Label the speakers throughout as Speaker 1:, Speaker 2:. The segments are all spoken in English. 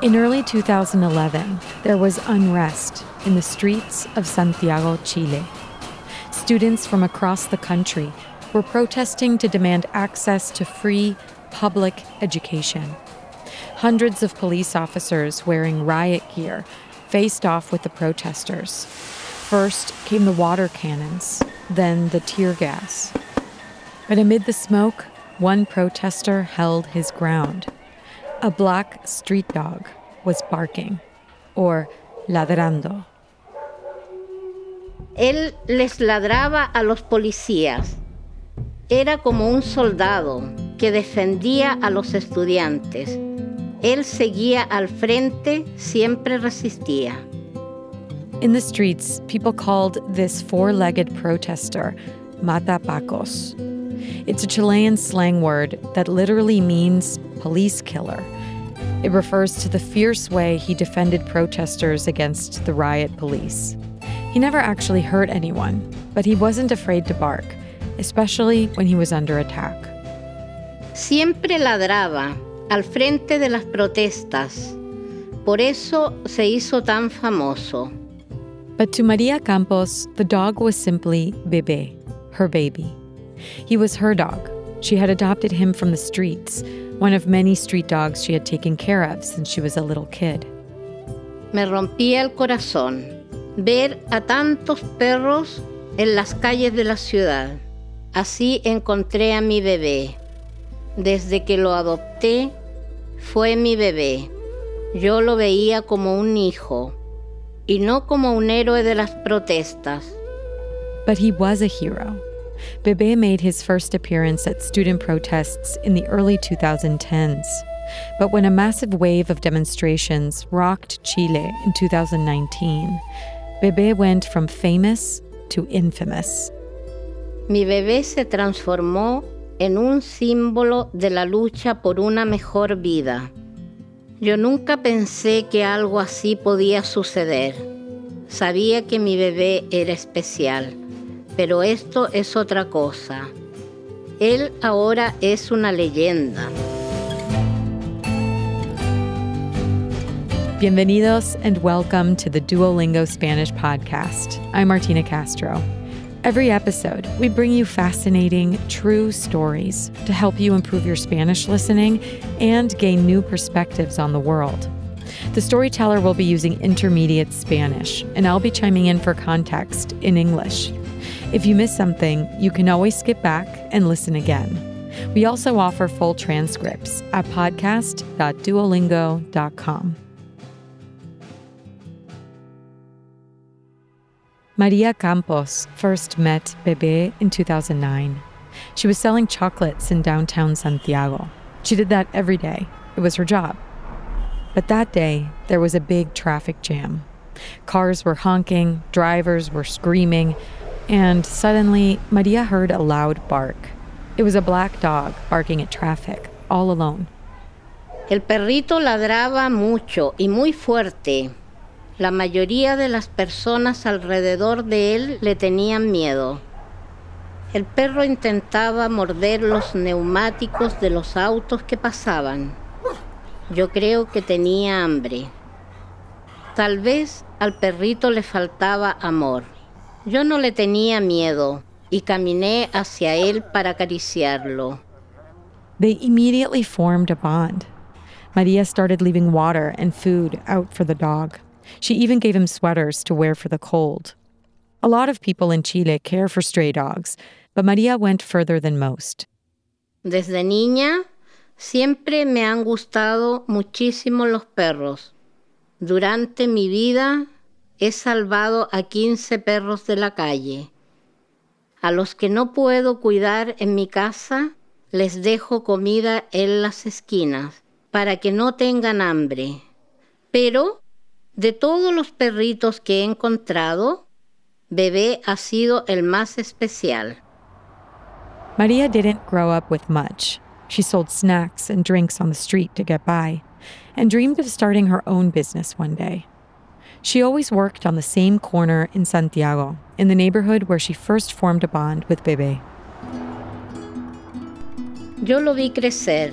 Speaker 1: In early 2011, there was unrest in the streets of Santiago, Chile. Students from across the country were protesting to demand access to free public education. Hundreds of police officers wearing riot gear faced off with the protesters. First came the water cannons, then the tear gas. But amid the smoke, one protester held his ground. A black street dog was barking, or ladrando.
Speaker 2: Él les ladraba a los policías. Era como un soldado que defendía a los estudiantes. Él seguía al frente, siempre resistía.
Speaker 1: In the streets, people called this four legged protester Mata Pacos. It's a Chilean slang word that literally means police killer. It refers to the fierce way he defended protesters against the riot police. He never actually hurt anyone, but he wasn't afraid to bark, especially when he was under attack.
Speaker 2: Siempre ladraba al frente de las protestas. Por eso se hizo tan famoso.
Speaker 1: But to Maria Campos, the dog was simply Bebe, her baby. He was her dog. She had adopted him from the streets, one of many street dogs she had taken care of since she was a little kid.
Speaker 2: Me rompía el corazón ver a tantos perros en las calles de la ciudad. Así encontré a mi bebé. Desde que lo adopté, fue mi bebé. Yo lo veía como un hijo y no como un héroe de las protestas.
Speaker 1: But he was a hero. Bebe made his first appearance at student protests in the early 2010s. But when a massive wave of demonstrations rocked Chile in 2019, Bebe went from famous to infamous.
Speaker 2: Mi bebé se transformó en un símbolo de la lucha por una mejor vida. Yo nunca pensé que algo así podía suceder. Sabía que mi bebé era especial, pero esto es otra cosa. Él ahora es una leyenda.
Speaker 1: Bienvenidos and welcome to the Duolingo Spanish podcast. I'm Martina Castro. Every episode, we bring you fascinating, true stories to help you improve your Spanish listening and gain new perspectives on the world. The storyteller will be using intermediate Spanish, and I'll be chiming in for context in English. If you miss something, you can always skip back and listen again. We also offer full transcripts at podcast.duolingo.com. Maria Campos first met Bebe in 2009. She was selling chocolates in downtown Santiago. She did that every day, it was her job. But that day, there was a big traffic jam. Cars were honking, drivers were screaming, and suddenly, Maria heard a loud bark. It was a black dog barking at traffic, all alone.
Speaker 2: El perrito ladraba mucho y muy fuerte. La mayoría de las personas alrededor de él le tenían miedo. El perro intentaba morder los neumáticos de los autos que pasaban. Yo creo que tenía hambre. Tal vez al perrito le faltaba amor. Yo no le tenía miedo y caminé hacia él para acariciarlo.
Speaker 1: They immediately formed a bond. Maria started leaving water and food out for the dog. She even gave him sweaters to wear for the cold. A lot of people in Chile care for stray dogs, but Maria went further than most.
Speaker 2: Desde niña siempre me han gustado muchísimo los perros. Durante mi vida he salvado a 15 perros de la calle. A los que no puedo cuidar en mi casa, les dejo comida en las esquinas para que no tengan hambre. Pero de todos los perritos que he encontrado, Bebé ha sido el más especial.
Speaker 1: Maria didn't grow up with much. She sold snacks and drinks on the street to get by, and dreamed of starting her own business one day. She always worked on the same corner in Santiago, in the neighborhood where she first formed a bond with Bebe.
Speaker 2: Yo lo vi crecer.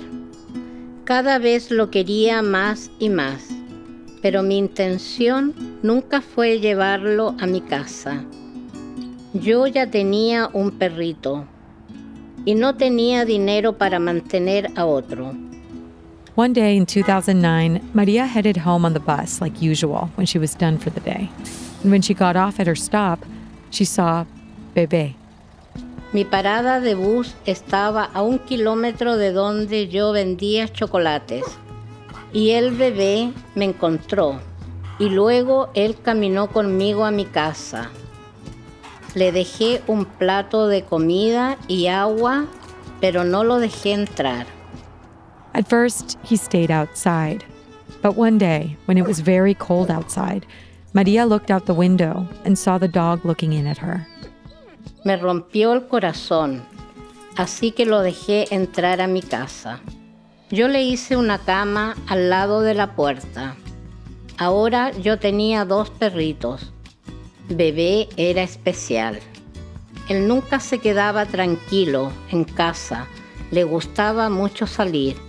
Speaker 2: Cada vez lo quería más y más. pero mi intención nunca fue llevarlo a mi casa. Yo ya tenía un perrito y no tenía dinero para mantener a otro.
Speaker 1: One day in 2009, Maria headed home on the bus like usual when she was done for the day. And when she got off at her stop, she saw Bebé.
Speaker 2: Mi parada de bus estaba a un kilómetro de donde yo vendía chocolates. Y el bebé me encontró. Y luego él caminó conmigo a mi casa. Le dejé un plato de comida y agua, pero no lo dejé entrar.
Speaker 1: At first, he stayed outside. But one day, when it was very cold outside, Maria looked out the window and saw the dog looking in at her.
Speaker 2: Me rompió el corazón, así que lo dejé entrar a mi casa. Yo le hice una cama al lado de la puerta. Ahora yo tenía dos perritos. Bebé era especial. Él nunca se quedaba tranquilo en casa. Le gustaba mucho salir.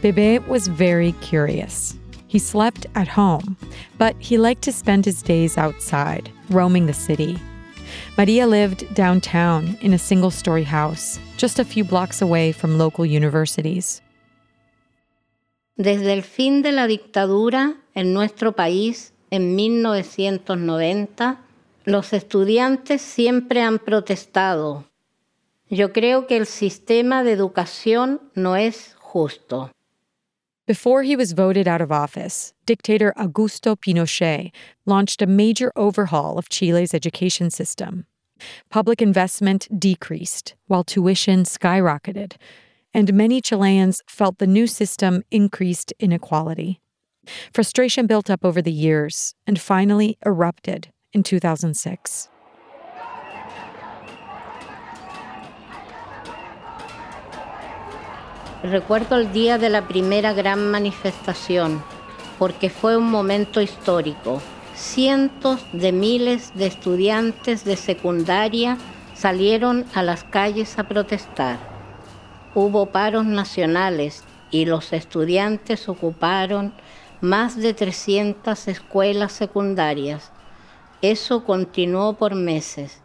Speaker 1: Bebe was very curious. He slept at home, but he liked to spend his days outside, roaming the city. Maria lived downtown in a single story house, just a few blocks away from local universities.
Speaker 2: Desde el fin de la dictadura en nuestro país en 1990, los estudiantes siempre han protestado. Yo creo que el sistema de educación no es justo.
Speaker 1: Before he was voted out of office, dictator Augusto Pinochet launched a major overhaul of Chile's education system. Public investment decreased while tuition skyrocketed, and many Chileans felt the new system increased inequality. Frustration built up over the years and finally erupted in 2006.
Speaker 2: Recuerdo el día de la primera gran manifestación, porque fue un momento histórico. Cientos de miles de estudiantes de secundaria salieron a las calles a protestar. Hubo paros nacionales y los estudiantes ocuparon más de 300 escuelas secundarias. Eso continuó por meses.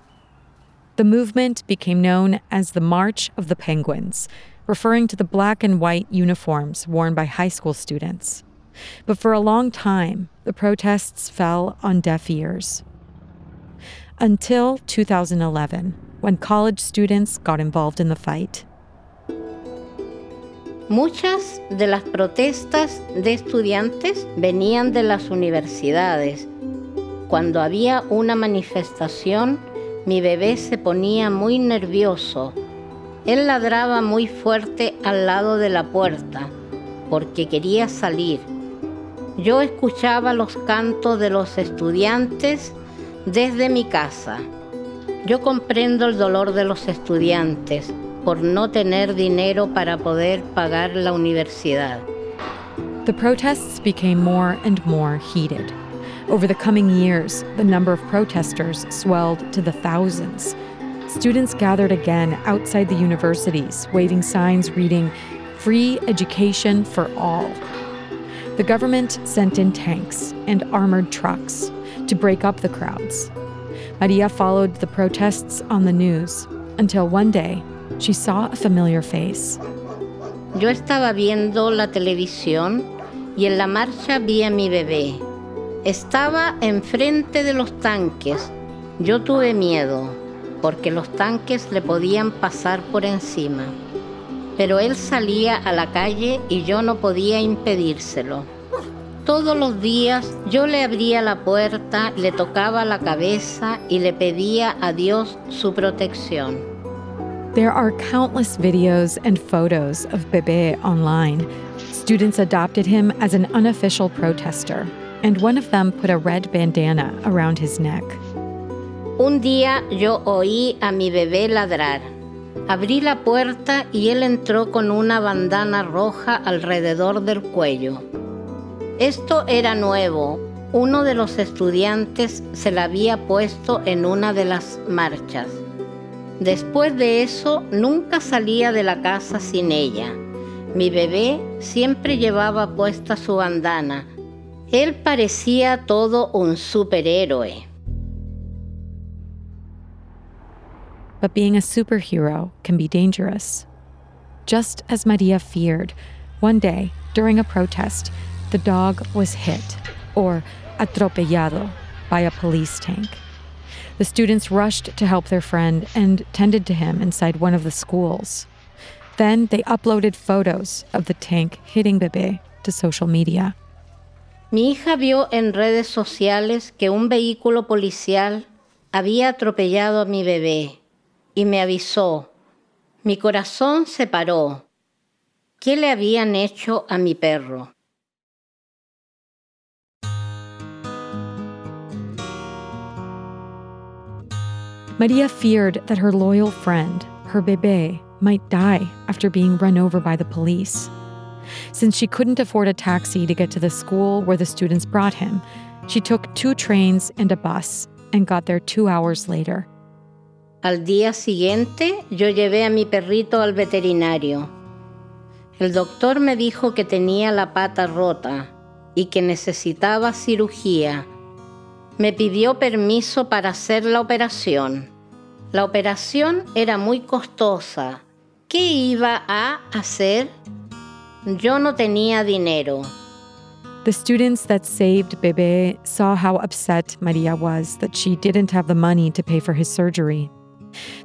Speaker 1: The movement became known as the March of the Penguins referring to the black and white uniforms worn by high school students. But for a long time, the protests fell on deaf ears. Until 2011, when college students got involved in the fight.
Speaker 2: Muchas de las protestas de estudiantes venían de las universidades. Cuando había una manifestación, mi bebé se ponía muy nervioso él ladraba muy fuerte al lado de la puerta porque quería salir. Yo escuchaba los cantos de los estudiantes desde mi casa. Yo comprendo el dolor de los estudiantes por no tener dinero para poder pagar la universidad.
Speaker 1: The protests became more and more heated. Over the coming years, the number of protesters swelled to the thousands. Students gathered again outside the universities, waving signs reading, Free Education for All. The government sent in tanks and armored trucks to break up the crowds. Maria followed the protests on the news until one day she saw a familiar face.
Speaker 2: Yo estaba viendo la televisión y en la marcha vi a mi bebé. Estaba enfrente de los tanques. Yo tuve miedo. Porque los tanques le podían pasar por encima. Pero él salía a la calle y yo no podía impedírselo. Todos los días yo le abría la puerta, le tocaba la cabeza y le pedía a Dios su protección.
Speaker 1: There are countless videos and photos of Bebe online. Students adopted him as an unofficial protester, and one of them put a red bandana around his neck.
Speaker 2: Un día yo oí a mi bebé ladrar. Abrí la puerta y él entró con una bandana roja alrededor del cuello. Esto era nuevo. Uno de los estudiantes se la había puesto en una de las marchas. Después de eso, nunca salía de la casa sin ella. Mi bebé siempre llevaba puesta su bandana Él parecía todo un superhéroe.
Speaker 1: But being a superhero can be dangerous. Just as Maria feared, one day, during a protest, the dog was hit, or atropellado, by a police tank. The students rushed to help their friend and tended to him inside one of the schools. Then they uploaded photos of the tank hitting Bebé to social media.
Speaker 2: Mi hija vio en redes sociales que un vehículo policial había atropellado a mi bebé y me avisó. Mi corazón se paró. ¿Qué le habían hecho a mi perro?
Speaker 1: Maria feared that her loyal friend, her bébé, might die after being run over by the police. Since she couldn't afford a taxi to get to the school where the students brought him, she took two trains and a bus and got there two hours later.
Speaker 2: Al día siguiente yo llevé a mi perrito al veterinario. El doctor me dijo que tenía la pata rota y que necesitaba cirugía. Me pidió permiso para hacer la operación. La operación era muy costosa. ¿Qué iba a hacer? Yo no tenía dinero.
Speaker 1: The students that saved Bebe saw how upset Maria was that she didn't have the money to pay for his surgery.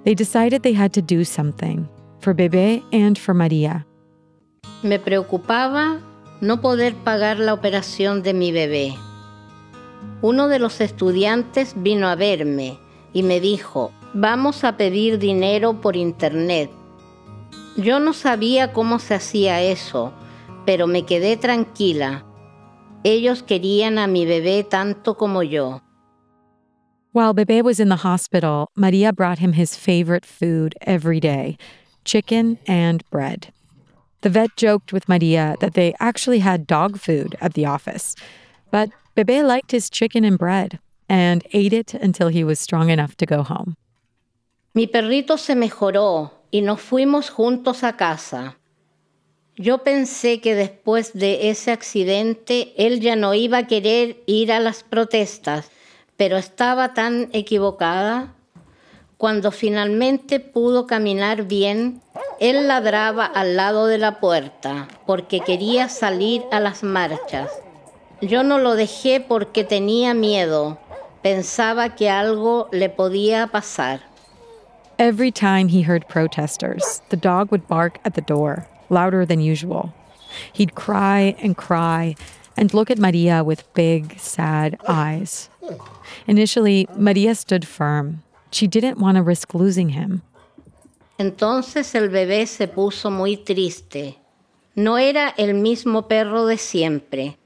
Speaker 1: They decided they had to do something for Bebe and for Maria.
Speaker 2: Me preocupaba no poder pagar la operación de mi bebé. Uno de los estudiantes vino a verme y me dijo, vamos a pedir dinero por internet. Yo no sabía cómo se hacía eso, pero me quedé tranquila. Ellos querían a mi bebé tanto como yo.
Speaker 1: While Bebe was in the hospital, Maria brought him his favorite food every day chicken and bread. The vet joked with Maria that they actually had dog food at the office, but Bebe liked his chicken and bread and ate it until he was strong enough to go home.
Speaker 2: Mi perrito se mejoró y nos fuimos juntos a casa. Yo pensé que después de ese accidente él ya no iba a querer ir a las protestas, pero estaba tan equivocada. Cuando finalmente pudo caminar bien, él ladraba al lado de la puerta porque quería salir a las marchas. Yo no lo dejé porque tenía miedo. Pensaba que algo le podía pasar.
Speaker 1: Every time he heard protesters, the dog would bark at the door, louder than usual. He'd cry and cry and look at Maria with big, sad eyes. Initially, Maria stood firm. She didn't want to risk losing him.
Speaker 2: Entonces el bebé se puso muy triste. No era el mismo perro de siempre.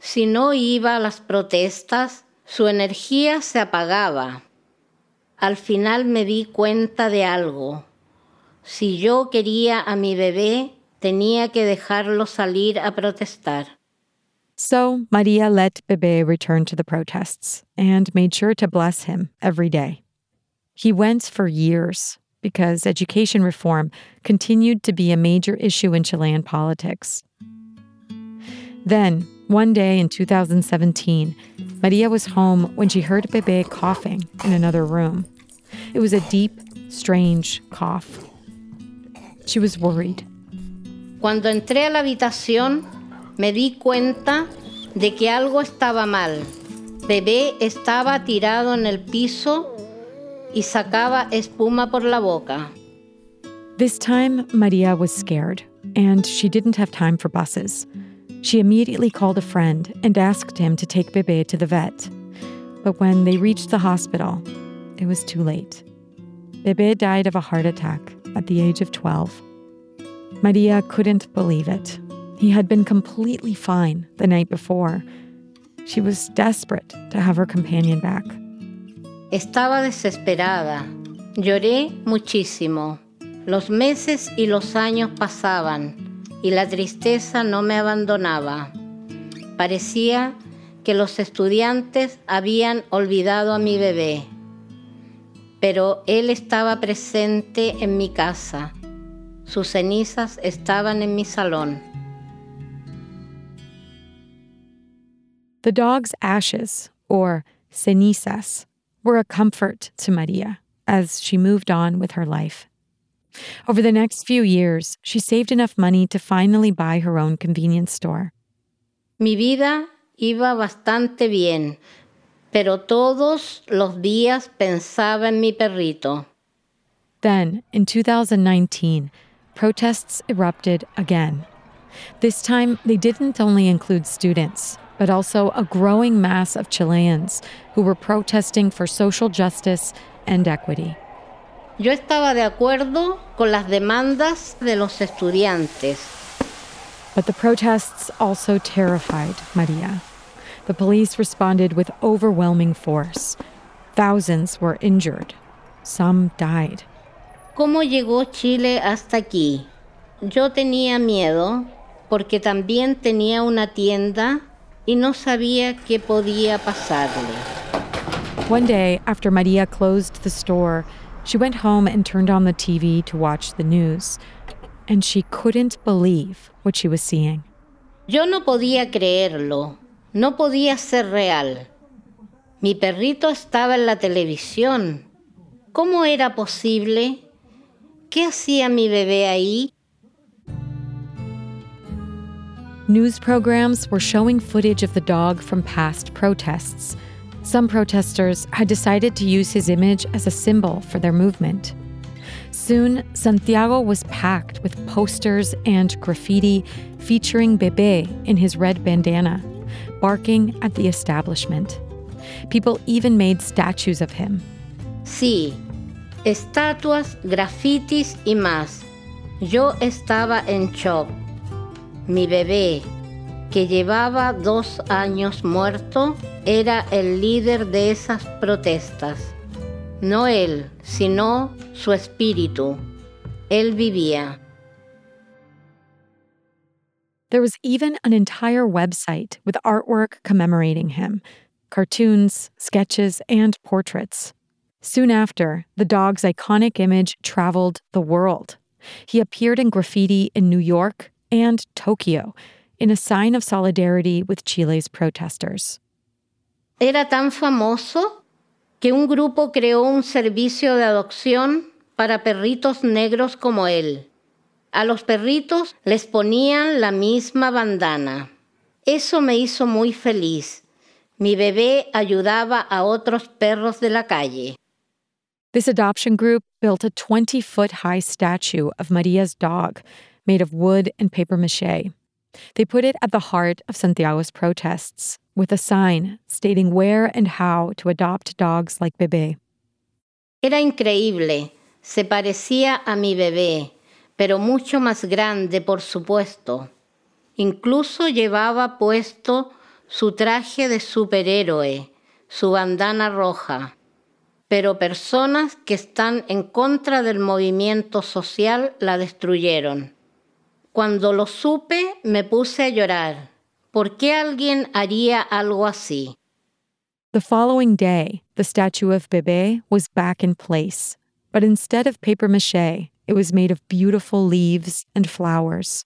Speaker 2: Si no iba a las protestas, su energía se apagaba. Al final me di cuenta de algo. Si yo quería a mi bebé, tenía que dejarlo salir a protestar.
Speaker 1: So Maria let Bebe return to the protests and made sure to bless him every day. He went for years because education reform continued to be a major issue in Chilean politics. Then, one day in 2017, Maria was home when she heard Bebe coughing in another room. It was a deep, strange cough. She was worried.
Speaker 2: Cuando entré a la habitación, me di cuenta de que algo estaba mal. Bebé estaba tirado en el piso y sacaba espuma por la boca.
Speaker 1: This time, Maria was scared, and she didn't have time for buses. She immediately called a friend and asked him to take Bebe to the vet. But when they reached the hospital, it was too late. Bebe died of a heart attack at the age of 12. Maria couldn't believe it. He had been completely fine the night before. She was desperate to have her companion back.
Speaker 2: Estaba desesperada. Lloré muchísimo. Los meses y los años pasaban y la tristeza no me abandonaba. Parecía que los estudiantes habían olvidado a mi bebé, pero él estaba presente en mi casa. Sus cenizas estaban en mi salón.
Speaker 1: The dog's ashes, or cenizas, were a comfort to Maria as she moved on with her life. Over the next few years, she saved enough money to finally buy her own convenience store.
Speaker 2: Mi vida iba bastante bien, pero todos los días pensaba en mi perrito.
Speaker 1: Then, in 2019, protests erupted again. This time, they didn't only include students, but also a growing mass of Chileans who were protesting for social justice and equity.
Speaker 2: Yo estaba de acuerdo con las demandas de los estudiantes.
Speaker 1: But the protests also terrified Maria. The police responded with overwhelming force. Thousands were injured. Some died.
Speaker 2: ¿Cómo llegó Chile hasta aquí? Yo tenía miedo porque también tenía una tienda y no sabía qué podía pasarle.
Speaker 1: One day, after Maria closed the store, she went home and turned on the TV to watch the news. And she couldn't believe what she was seeing.
Speaker 2: Yo no podía creerlo. No podía ser real. Mi perrito estaba en la televisión. ¿Cómo era posible? ¿Qué hacía mi bebé ahí?
Speaker 1: News programs were showing footage of the dog from past protests. Some protesters had decided to use his image as a symbol for their movement. Soon, Santiago was packed with posters and graffiti featuring Bebe in his red bandana, barking at the establishment. People even made statues of him.
Speaker 2: Sí, estatuas, grafitis y más. Yo estaba en shock. Mi bebé, que llevaba dos años muerto, era el líder de esas protestas. No él, sino su espíritu. Él vivía.
Speaker 1: There was even an entire website with artwork commemorating him cartoons, sketches, and portraits. Soon after, the dog's iconic image traveled the world. He appeared in graffiti in New York, and Tokyo in a sign of solidarity with Chile's protesters.
Speaker 2: Era tan famoso que un grupo creó un servicio de adopción para perritos negros como él. A los perritos les ponían la misma bandana. Eso me hizo muy feliz. Mi bebé ayudaba a otros perros de la calle.
Speaker 1: This adoption group built a 20 foot high statue of Maria's dog made of wood and paper mache. They put it at the heart of Santiago's protests, with a sign stating where and how to adopt dogs like Bebé.
Speaker 2: Era increíble. Se parecía a mi bebé, pero mucho más grande, por supuesto. Incluso llevaba puesto su traje de superhéroe, su bandana roja. Pero personas que están en contra del movimiento social la destruyeron. Cuando lo supe, me puse a llorar. ¿Por qué alguien haría algo así?
Speaker 1: The following day, the statue of Bebe was back in place, but instead of paper mache, it was made of beautiful leaves and flowers.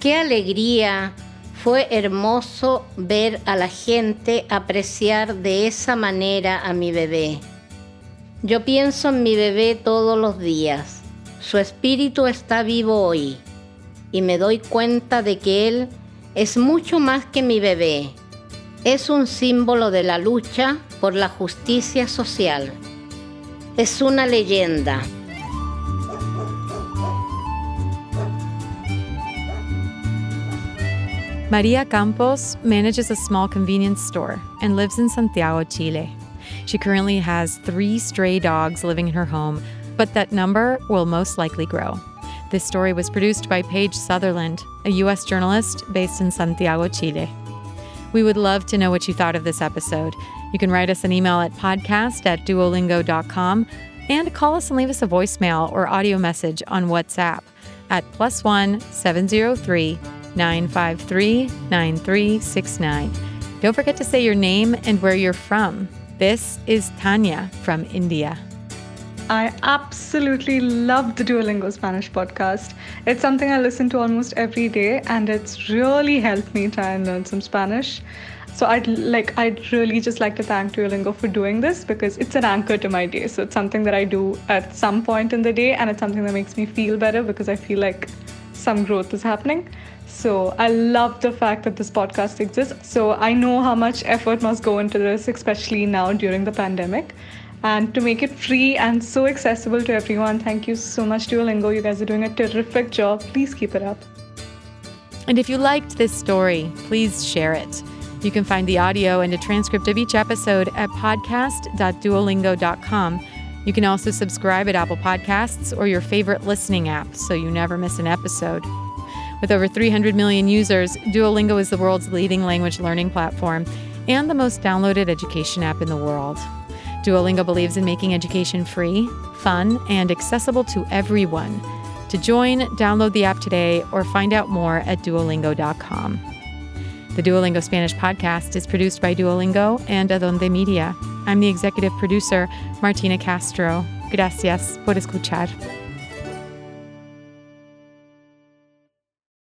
Speaker 2: Qué alegría. Fue hermoso ver a la gente apreciar de esa manera a mi bebé. Yo pienso en mi bebé todos los días. Su espíritu está vivo hoy y me doy cuenta de que Él es mucho más que mi bebé. Es un símbolo de la lucha por la justicia social. Es una leyenda.
Speaker 1: Maria Campos manages a small convenience store and lives in Santiago, Chile. She currently has three stray dogs living in her home but that number will most likely grow. This story was produced by Paige Sutherland, a U.S. journalist based in Santiago, Chile. We would love to know what you thought of this episode. You can write us an email at podcast at duolingo.com and call us and leave us a voicemail or audio message on WhatsApp at plus one 703 953 9369. Don't forget to say your name and where you're from. This is Tanya from India.
Speaker 3: I absolutely love the Duolingo Spanish podcast. It's something I listen to almost every day, and it's really helped me try and learn some Spanish. So I'd like I'd really just like to thank Duolingo for doing this because it's an anchor to my day. So it's something that I do at some point in the day, and it's something that makes me feel better because I feel like some growth is happening. So I love the fact that this podcast exists. So I know how much effort must go into this, especially now during the pandemic. And to make it free and so accessible to everyone, thank you so much, Duolingo. You guys are doing a terrific job. Please keep it up.
Speaker 1: And if you liked this story, please share it. You can find the audio and a transcript of each episode at podcast.duolingo.com. You can also subscribe at Apple Podcasts or your favorite listening app so you never miss an episode. With over 300 million users, Duolingo is the world's leading language learning platform and the most downloaded education app in the world. Duolingo believes in making education free, fun, and accessible to everyone. To join, download the app today or find out more at duolingo.com. The Duolingo Spanish podcast is produced by Duolingo and Adonde Media. I'm the executive producer, Martina Castro. Gracias por escuchar.